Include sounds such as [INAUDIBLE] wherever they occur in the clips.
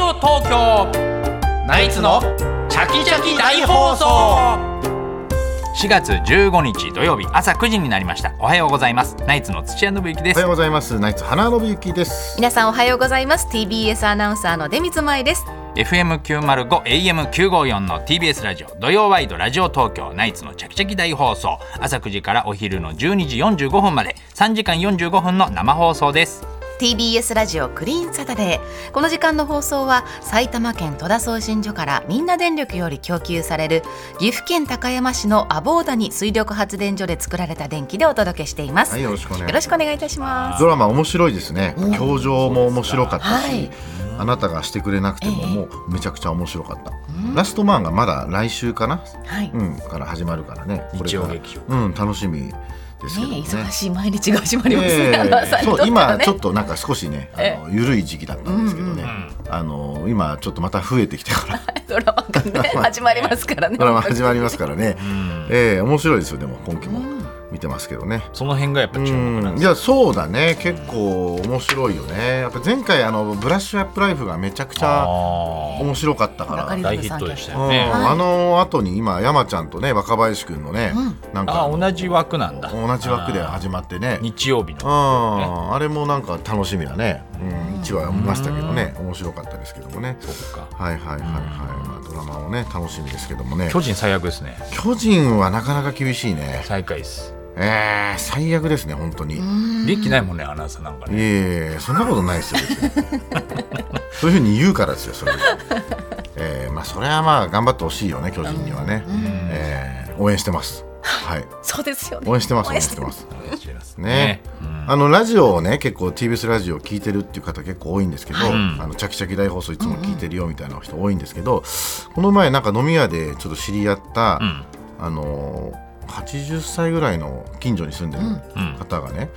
オ東京。ナイツのチャキチャキ大放送。4月15日土曜日朝9時になりました。おはようございます。ナイツの土屋信之です。おはようございます。ナイツ花信之です。皆さんおはようございます。TBS アナウンサーの出光舞です。FM905 AM954 の TBS ラジオ土曜ワイドラジオ東京ナイツのチャキチャキ大放送。朝9時からお昼の12時45分まで3時間45分の生放送です TBS ラジオクリーンサタデーこの時間の放送は埼玉県戸田送信所からみんな電力より供給される岐阜県高山市のアボーダニ水力発電所で作られた電気でお届けしています、はいよろしくお願いいいたします。ドラマ面白いですね。表情も面白かったし、はい。あなたがしてくれなくてももうめちゃくちゃ面白かった、ラストマンがまだ来週かな、はい、うん、から始まるからね。日曜劇場。うん楽しみですけどもね。ね忙しい毎日が始まります。ね、え。ーそう今ちょっとなんか少しね [LAUGHS] あの緩い時期だったんですけどね、あの今ちょっとまた増えてきてから。[LAUGHS] ドラマがね [LAUGHS] 始まりますからね。ドラマ始まりますからね、ええ面白いですよでも今期も見てますけどね、その辺がやっぱ注目なんですいやそうだね。結構面白いよね。やっぱ前回あのブラッシュアップライフがめちゃくちゃあ面白かったから。大ヒットでしたうん。よねあの後に今山ちゃんとね若林くんのね、なんかあ同じ枠なんだ。同じ枠で始まってね。日曜日うん。のあれもなんか楽しみだね、うん、1話見ましたけどね。面白かったですけどもね。そうか。はいはいはいはい、まあ、ドラマもね楽しみですけどもね。巨人最悪ですね。巨人はなかなか厳しいね。最下位ですえー、最悪ですね本当に。元気ないもんねアナウンサーなんかいねえいえそんなことないですよ別に。[LAUGHS] そういうふうに言うからですよそれは。えー、まあそれはまあ頑張ってほしいよね巨人にはね、えー応援してます。はい。そうですよね。応援してます応応援してます。ね、あのラジオをね結構 TBS ラジオを聞いてるっていう方結構多いんですけど、いあのチャキチャキ大放送い。つも聞いてるよみたいな人多いん。ですけど、この前なんか飲み屋でちょっと知り合った、んあのー80歳ぐらいの近所に住んでる方がね、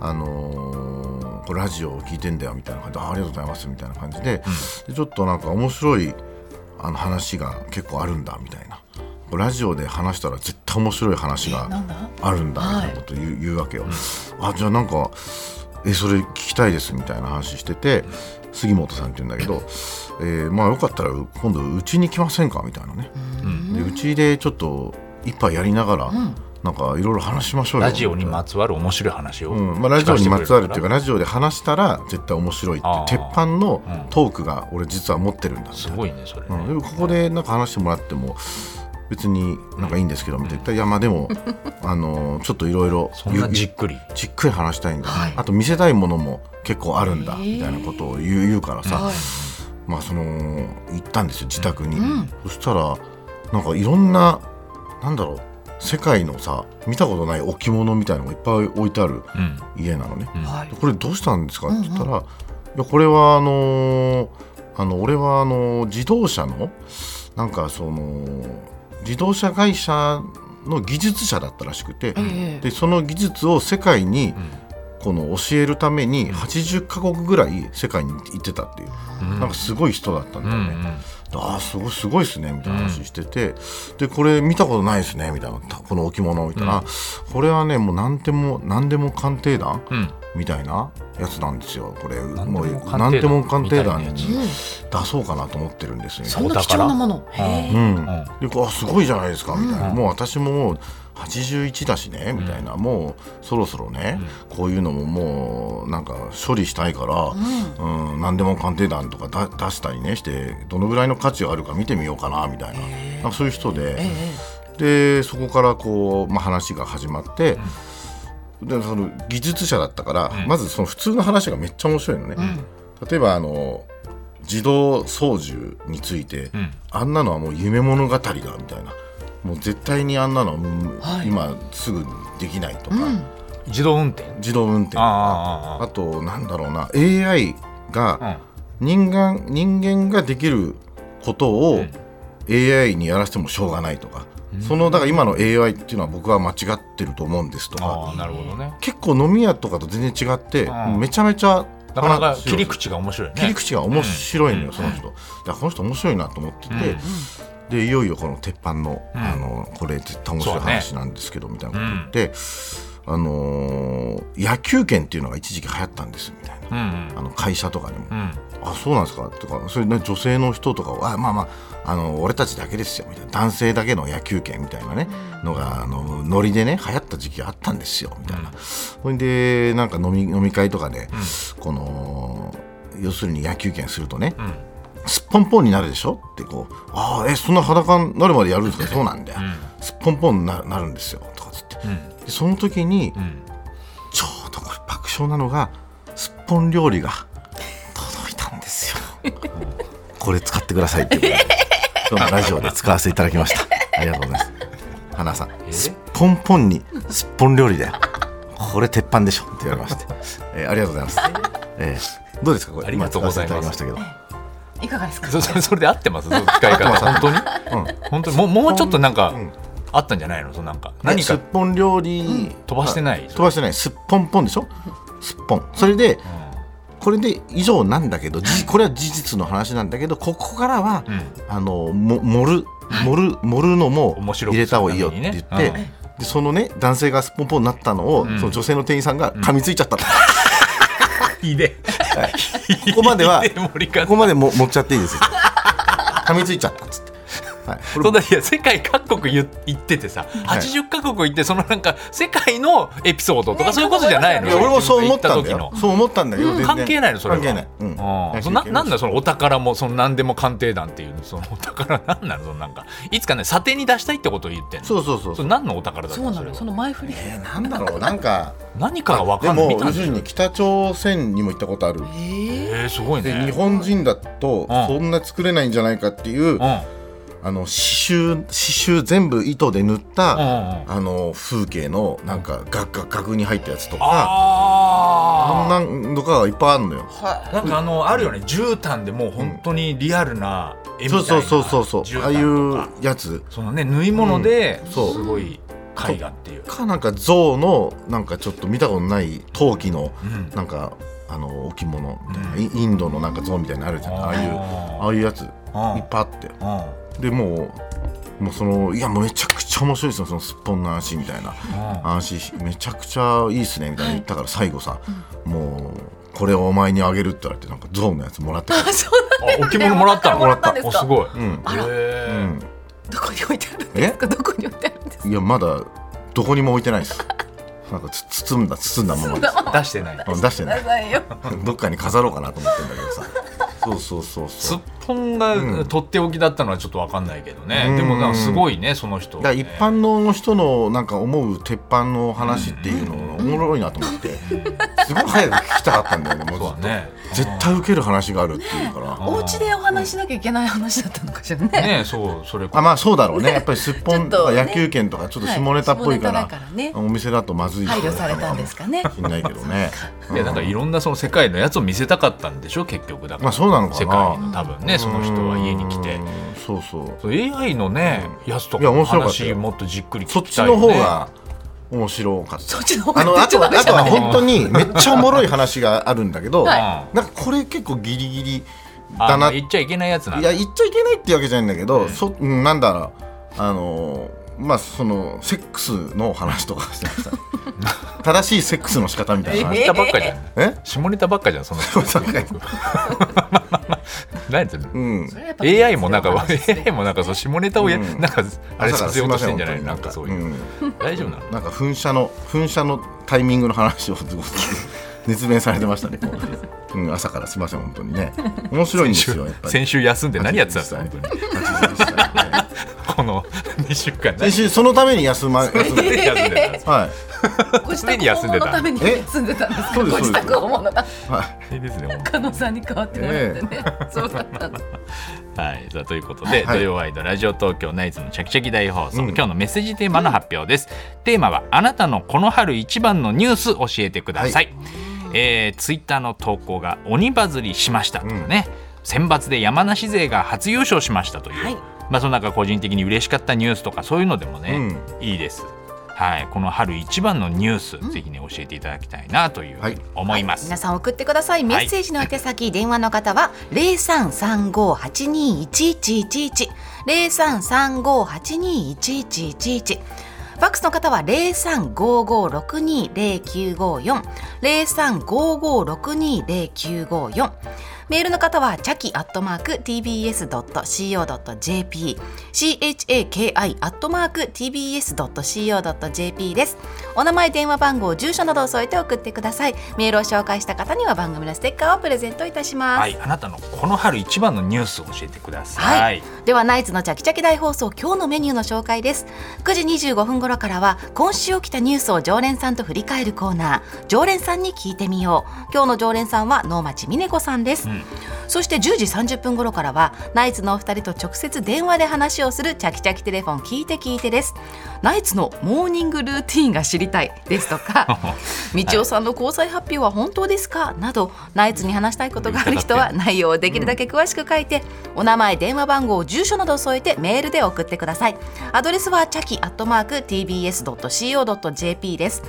あのーラジオを聞いてんだよみたいな感じであありがとうございますみたいな感じで,、でちょっとなんか面白いあの話が結構あるんだみたいな。ラジオで話したら絶対面白い話があるんだみたいなこと言う,、言うわけよ。あじゃあなんかえそれ聞きたいですみたいな話してて杉本さんって言うんだけど、えーまあよかったら今度うちに来ませんかみたいなね。でうちでちょっと一杯やりながら、なんかいろいろ話しましょうよ。ラジオにまつわる面白い話をうん。まあ、ラジオにまつわるっていうかかラジオで話したら絶対面白いって鉄板のトークが俺実は持ってるんだすごいねそれうん、ねでもここでなんか話してもらっても別になんかいいんですけどみたいな、いやまあでも [LAUGHS] あのちょっといろいろじっくり。じっくり話したいんだ、あと見せたいものも結構あるんだみたいなことを言う言うからさ、まあその行ったんですよ自宅に、そしたらなんかいろんななんだろう。世界のさ見たことない置物みたいなのがいっぱい置いてあるうん。家なのね、はい。でこれどうしたんですか？って言ったら、いやこれはあのーあの俺はあのー自動車のなんかその自動車会社の技術者だったらしくて、えでその技術を世界にこの教えるために80カ国ぐらい世界に行ってたっていう、なんかすごい人だったんだよね。ああすごいすごいですねみたいな話してて、でこれ見たことないですねみたいな。この置物みたいな、これはねもう何でも何でも鑑定団、ん。みたいなやつなんですよ。これでもうも鑑定団何でも鑑定団に出そうかなと思ってるんですよ。そんな貴重なもの。へえうん、でこうあすごいじゃないですかみたいな、もう私ももう81だしねみたいな、もうそろそろね、こういうのももうなんか処理したいから、うん。何でも鑑定団とかだ出したりねしてどのぐらいの価値があるか見てみようかなみたいな,、なんかそういう人で、でそこからこう、まあ、話が始まって。でその技術者だったから、まずその普通の話がめっちゃ面白いのね、例えばあの自動操縦について、あんなのはもう夢物語だみたいなもう絶対にあんなのはもう今すぐできないとか、自動運転？自動運転。とかあああとなんだろうな AI が人間人間ができることを AI にやらせてもしょうがないとか、そのだから今の AI っていうのは僕は間違ってると思うんですとか。ああなるほどね。結構飲み屋とかと全然違って、うん。めちゃめちゃなかなか切り口が面白いね。切り口が面白いのよ、その人。だからこの人面白いなと思ってて、でいよいよこの鉄板の,、あのこれ絶対面白い話なんですけど、みたいなこと言って、あのー野球券っていうのが一時期流行ったんですみたいな、うんあの会社とかにも、うん。あそうなんですか？とかそれ、ね、女性の人とかはあまあまああの俺たちだけですよみたいな。男性だけの野球券みたいなね、のがあのノリでね流行った時期あったんですよみたいな、それでなんか飲み飲み会とかで、この要するに野球券するとね、んすっぽんぽんになるでしょ？ってこう「ああえそんな裸になるまでやるんですか？そうなんだよ、すっぽんぽんにななるんですよ」とかつって、でその時に、ん。ちょうどこれ爆笑なのがすっぽん料理が届いたんですよ。これ使ってくださいっていうことで。[LAUGHS] 今日のラジオで使わせていただきました。ありがとうございます。花さん。すっぽんぽんにすっぽん料理だよ。これ鉄板でしょ？って言われまして、えーありがとうございます、え？ーどうですか？これありがとうございましたけどいかがですか？そそそれで合ってます？その使い方。本当に？本当に？もうもうちょっとなんかん。あったんじゃないの？そのなんか。何何か？すっぽん料理、飛ばしてない？飛ばしてない。すっぽんぽんでしょ？すっぽん。それでこれで以上なんだけどじこれは事実の話なんだけどここからは、うん。あのも盛る盛る盛るのも面白く入れた方がいいよって言って、でそのね男性がすっぽんぽんになったのを、ん。その女性の店員さんが噛みついちゃったと、[LAUGHS] いここまでは [LAUGHS] ここまでも持っちゃっていいですよ。噛みついちゃったはい、そんないや世界各国言行っててさ、80カ国行ってそのなんか世界のエピソードとかそういうことじゃないのいや俺もそう思ったんだ行時の。よそう思ったんだよ、全然。関係ないのそれは。関係ない、うん。ななんだそのお宝もその何でも鑑定団っていうそのお宝なんなの？そのなんか。いつかね査定に出したいってことを言ってんの。そうそうそうそれ何のお宝だったそうなのよ。その前振り。えーなんだろう。なんか何かが分でかんない。でしょ要するに北朝鮮にも行ったことある。えー、すごいね。で日本人だとうん。そんな作れないんじゃないかっていう、うんあの刺繍刺繍全部糸で塗った、うんうん。あの風景のなんか額額に入ったやつとかああんなんとかがいっぱいあるのよ。あなんかあのあるよね。絨毯でもう本当にリアルな絵みたいうなそそうそうそうそう。ああいうやつ。そのね縫い物でうん。そう。すごい絵画っていう、かなんか象のなんかちょっと見たことない陶器のうん。なんかあの置物みたいな、うんイインドのなんか象みたいなのあるじゃん。ああいうああいうやついっうんぱいあって。うん。でもうもうそのいやもうめちゃくちゃ面白いですよそのすっぽんの話みたいな。話めちゃくちゃいいっすねみたいな言ったから最後さ、もうこれをお前にあげるって言われてなんかゾウのやつもらってくれそうあ [LAUGHS] 置物もらったの？もらったおすごい。うん。あら。へうー。んどこに置いてあるんえですか？どこに置いてあるんですか？いやまだどこにも置いてない [LAUGHS] です。なんかつ包んだ包んだままです。出してない。うん出してない。くださいよ。[LAUGHS] どっかに飾ろうかなと思ってんだけどさそうそうそうすっぽんがうんとっておきだったのはちょっとわかんないけどね、うん。でもなんかすごいねその人、だから一般の人のなんか思う鉄板の話っていうのおもろいなと思って [LAUGHS] すごい早く聞きたかったんだよね [LAUGHS] もうね絶対受ける話があるっていうから。ん。お家でお話しなきゃいけない話だったのかしらね。ねそうそれあまあそうだろうね。やっぱりすっぽん [LAUGHS] とか野球拳とかちょっと下ネタっぽいから,、はい。下ネタだからね。お店だとまずい配慮されたんですかね。しんないけどね。[LAUGHS] いやなんかいろんなその世界のやつを見せたかったんでしょ結局だから、まあそうなのかな。世界の多分ねその人は家に来て。うんそうそう。そう AI のね、やつといやかの面白かったよ。話もっとじっくり聞そっちのきたいよね。方が面白かった。そっちの方があのあとはあとはね本当にめっちゃおもろい話があるんだけど、はなんかこれ結構ギリギリあだな。言っちゃいけないやつなんいだや言っちゃいけないっていうわけじゃないんだけど、うんそうんなんだろうあのーまあそのセックスの話とかしてました。[LAUGHS] 正しいセックスの仕方みたいな。話下ネタばっかじゃん。え？下ネタばっかじゃんその。[LAUGHS] 何てんの？うん。AI もなんか AI もなんかそう下ネタをや、うん。なんかあれさせようとしてんじゃない？なんかそういう、ん。大丈夫なの？なんか噴射の噴射のタイミングの話を熱弁されてましたね、こううん、朝からすみません本当にね。面白いんですよやっぱり。先週休んで何やってたんですか80本当に。80歳ねこの2週間先週そのために休ま [LAUGHS] 休んで休んでたんです。かはい。ご自宅訪問のためにえ？住んでたんですか？そうですご自宅訪問のためはいいい。ですね加納さんに代わってもらってね、[LAUGHS] そうだったの。はい、さあということで、はい。土曜ワイドラジオ東京ナイツのチャキチャキ大放送、うん。今日のメッセージテーマの発表です、テーマはあなたのこの春一番のニュース教えてください、えーツイッターの投稿が鬼バズりしましたとかね、選抜で山梨勢が初優勝しましたという、はいまあその中個人的に嬉しかったニュースとかそういうのでもね、いいです。はい、この春一番のニュース、ぜひね教えていただきたいなというふうに思います、皆さん送ってください。メッセージの宛先、電話の方は零三三五八二一一一一。零三三五八二一一一一。ファックスの方は零三五五六二零九五四。零三五五六二零九五四メールの方はチャキアットマーク tbs.co.jp chaki アットマーク tbs.co.jp です。お名前電話番号住所などを添えて送ってください。メールを紹介した方には番組のステッカーをプレゼントいたします、はい、あなたのこの春一番のニュースを教えてください。はい、ではナイツのチャキチャキ大放送今日のメニューの紹介です。9時25分頃からは今週起きたニュースを常連さんと振り返るコーナー。常連さんに聞いてみよう。今日の常連さんは能町みね子さんです、んそして10時30分頃からはナイツのお二人と直接電話で話をするチャキチャキテレフォン聞いて聞いてです。ナイツのモーニングルーティーンが知りたいですとか [LAUGHS] 道夫さんの交際発表は本当ですか？などナイツに話したいことがある人は内容をできるだけ詳しく書いて、お名前電話番号住所などを添えてメールで送ってください。アドレスはチャキアットマーク tbs.co.jp です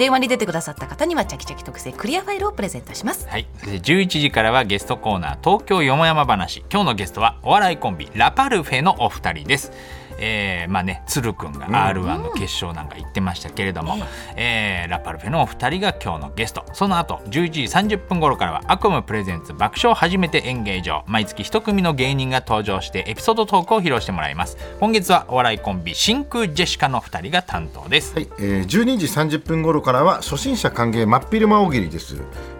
電話に出てくださった方にはチャキチャキ特製クリアファイルをプレゼントします。はい、そして11時からはゲストコーナー東京よもやま話。今日のゲストはお笑いコンビラパルフェのお二人です。えーまあね、鶴くん。が R1 の決勝なんか行ってましたけれども、えーラパルフェのお二人が今日のゲスト。その後11時30分頃からはアコムプレゼンツ爆笑初めて演芸場毎月一組の芸人が登場してエピソードトークを披露してもらいます。今月はお笑いコンビ真空ジェシカの二人が担当です、はい、えー、12時30分頃からは初心者歓迎真っ昼間大喜利です。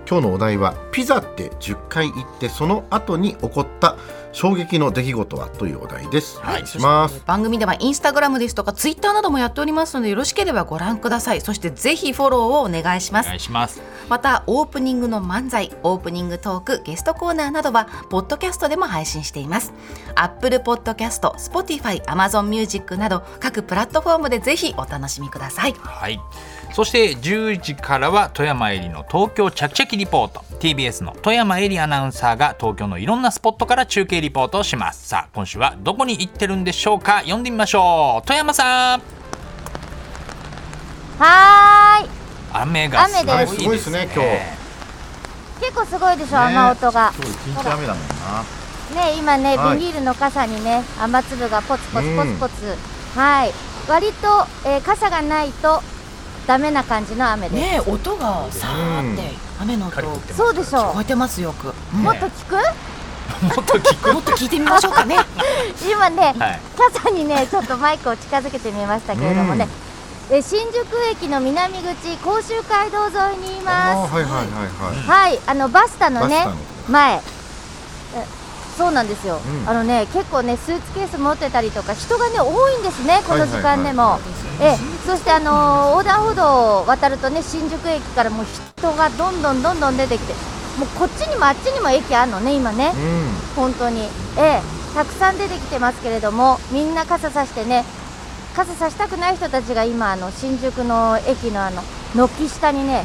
今日のお題はピザって10回言ってその後に起こった衝撃の出来事は？というお題です、お願いします。番組ではインスタグラムですとかツイッターなどもやっておりますのでよろしければご覧ください。そしてぜひフォローをお願いします。お願いします。またオープニングの漫才オープニングトークゲストコーナーなどはポッドキャストでも配信しています。Apple Podcast、Spotify、Amazon Music など各プラットフォームでぜひお楽しみください。はい。そして10時からは富山えりの東京チャキチャキリポート。TBS の富山えりアナウンサーが東京のいろんなスポットから中継リポートをします。さあ今週はどこに行ってるんでしょうか？読んでみましょう。富山さん。はーい。雨がすごいですね。いです。ね今結構すごいでしょ、雨音が。今日一日雨だもんな。ね今ね、はい。ビニールの傘にね雨粒がポツポツポツポツ、はい。割と、えー傘がないとダメな感じの雨です、ねえ音がさーって雨の音。聞そうでしょこえてますよく、もっと聞く？[LAUGHS] もっと聞く。もっと聞いてみましょうかね。[LAUGHS] 今ね、はい。傘にねちょっとマイクを近づけてみましたけれどもね、え新宿駅の南口甲州街道沿いにいあます。ーはいはいはいはい。はいあのバスタのね前。えそうなんですよ、うん。あのね結構ねスーツケース持ってたりとか人がね多いんですねこの時間でも、ええそしてあのー横断歩道を渡るとね新宿駅からもう人がどんどんどんどん出てきてもうこっちにもあっちにも駅あるのね今ね。う本当に。ええたくさん出てきてますけれどもみんな傘さしてね傘さしたくない人たちが今あの新宿の駅のあの軒下にねね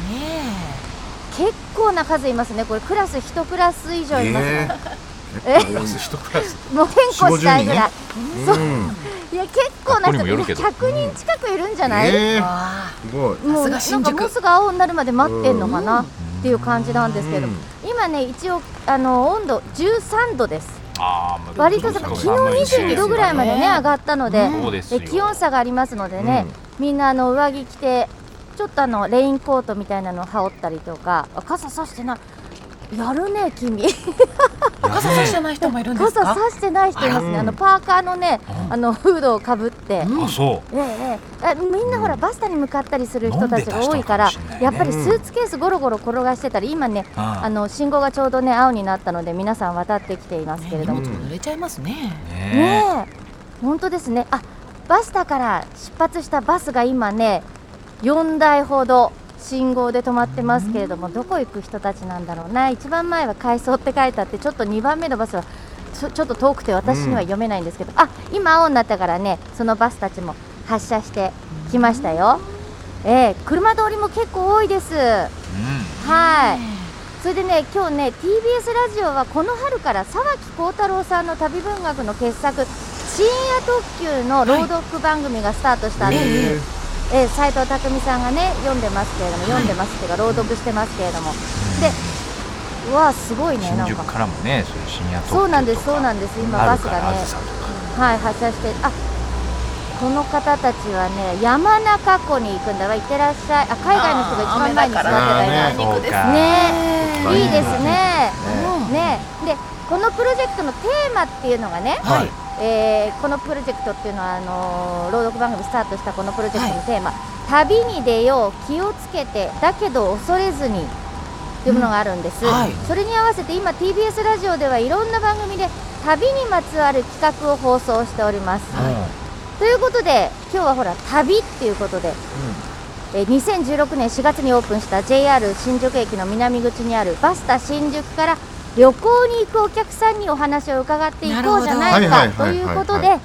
結構な数いますね。これクラス1クラス以上んいますね、ええクラス一クラスもう変更したいぐらい、ーう。ん。いや結構な人もよるけど。100人近くいるんじゃない、えー。わすごいもうなんかもうすぐ青になるまで待ってんのかな？っていう感じなんですけど、うん。今ね一応あの温度13度です。割と昨日22度ぐらいまでねね上がったので、で気温差がありますのでね、みんなあの上着着てちょっとあのレインコートみたいなのを羽織ったりとかあ傘さしてないやるね君。傘さしてない人もいるんです傘か？さしてない人いますね。あのパーカーのねあのフードをかぶって、あそえええみんなほらバスタに向かったりする人たちが多いからやっぱりスーツケースゴロゴロ転がしてたり今ねうああの信号がちょうどね青になったので皆さん渡ってきていますけれども、ね濡れちゃいますねねねえ。本当ですね。あバスタから出発したバスが今ね4台ほど信号で止まってますけれどもどこ行く人たちなんだろうな。一番前は回送って書いてあってちょっと2番目のバスはちょっと遠くて私には読めないんですけど、あ今青になったからねそのバスたちも発車してきましたよ、ええ車通りも結構多いです。うん。はい。それでね今日ね TBS ラジオはこの春から沢木幸太郎さんの旅文学の傑作深夜特急の朗読番組がスタートしたんです、ええー斉藤匠さんがね読んでますけれども、読んでますっていうか朗読してますけれども、でうわあすごいねなんか。新宿からもねそういう深夜そうなんですそうなんです。今バスがね。はい発車してあこの方たちはね山中湖に行くんだわ。行ってらっしゃい。あ海外の人が一番前に座ってたあーよそうか。ね。いいですね。うんね。でこのプロジェクトのテーマっていうのがね、はいえーこのプロジェクトっていうのはあのー朗読番組スタートしたこのプロジェクトのテーマ、旅に出よう気をつけてだけど恐れずにというものがあるんです、うんはい。それに合わせて今 TBS ラジオではいろんな番組で旅にまつわる企画を放送しております、ということで今日はほら旅っていうことで、えー2016年4月にオープンした JR 新宿駅の南口にあるバスタ新宿から旅行に行くお客さんにお話を伺っていこうじゃないかということで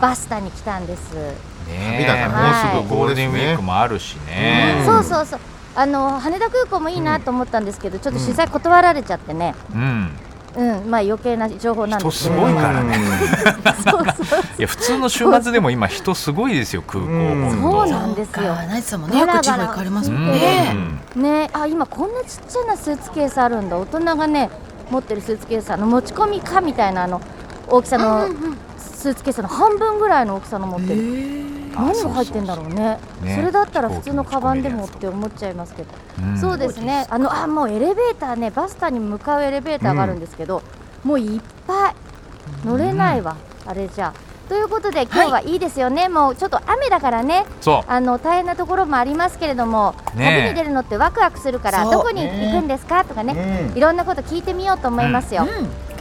バスタに来たんです、ねもうすぐゴールデンウィークもあるしね。うん。そうそうそう。あの羽田空港もいいなと思ったんですけど、ちょっと取材断られちゃってね、うん。うん、まあ余計な情報なんですけど。人すごいからね。そうそういや普通の週末でも今人すごいですよ空港。そうなんですよ。ナイツさんもねよく地方行かれますもんうね。ん。ね。あ今こんなちっちゃなスーツケースあるんだ。大人がね持ってるスーツケースあの持ち込みかみたいなあの大きさのスーツケースの半分ぐらいの大きさの持ってる何が入ってんだろうね。ね。それだったら普通のカバンでもって思っちゃいますけど、うん。そうですね。あのあもうエレベーターねバスタに向かうエレベーターがあるんですけど、もういっぱい。乗れないわ、あれじゃということで今日はいいですよね、もうちょっと雨だからね。そう。あの大変なところもありますけれども、ねえ。旅に出るのってワクワクするからどこに行くんですかとかね、うん。いろんなこと聞いてみようと思いますよ。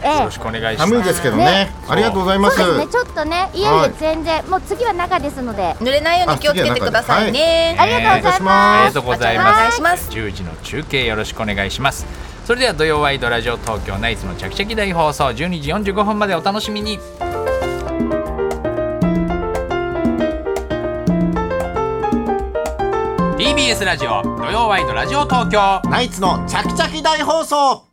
ええ。よろしくお願いします。寒いですけどね。ね。ありがとうございます。そうですね。ちょっとねいえいはい。え全然、もう次は中ですので。濡れないように気をつけてくださいね。ありがとうございまますありがとうございます。お願いします。10時の中継よろしくお願いします。それでは土曜ワイドラジオ東京ナイツのチャキチャキ大放送12時45分までお楽しみに TBS ラジオ土曜ワイドラジオ東京。ナイツのチャキチャキ大放送。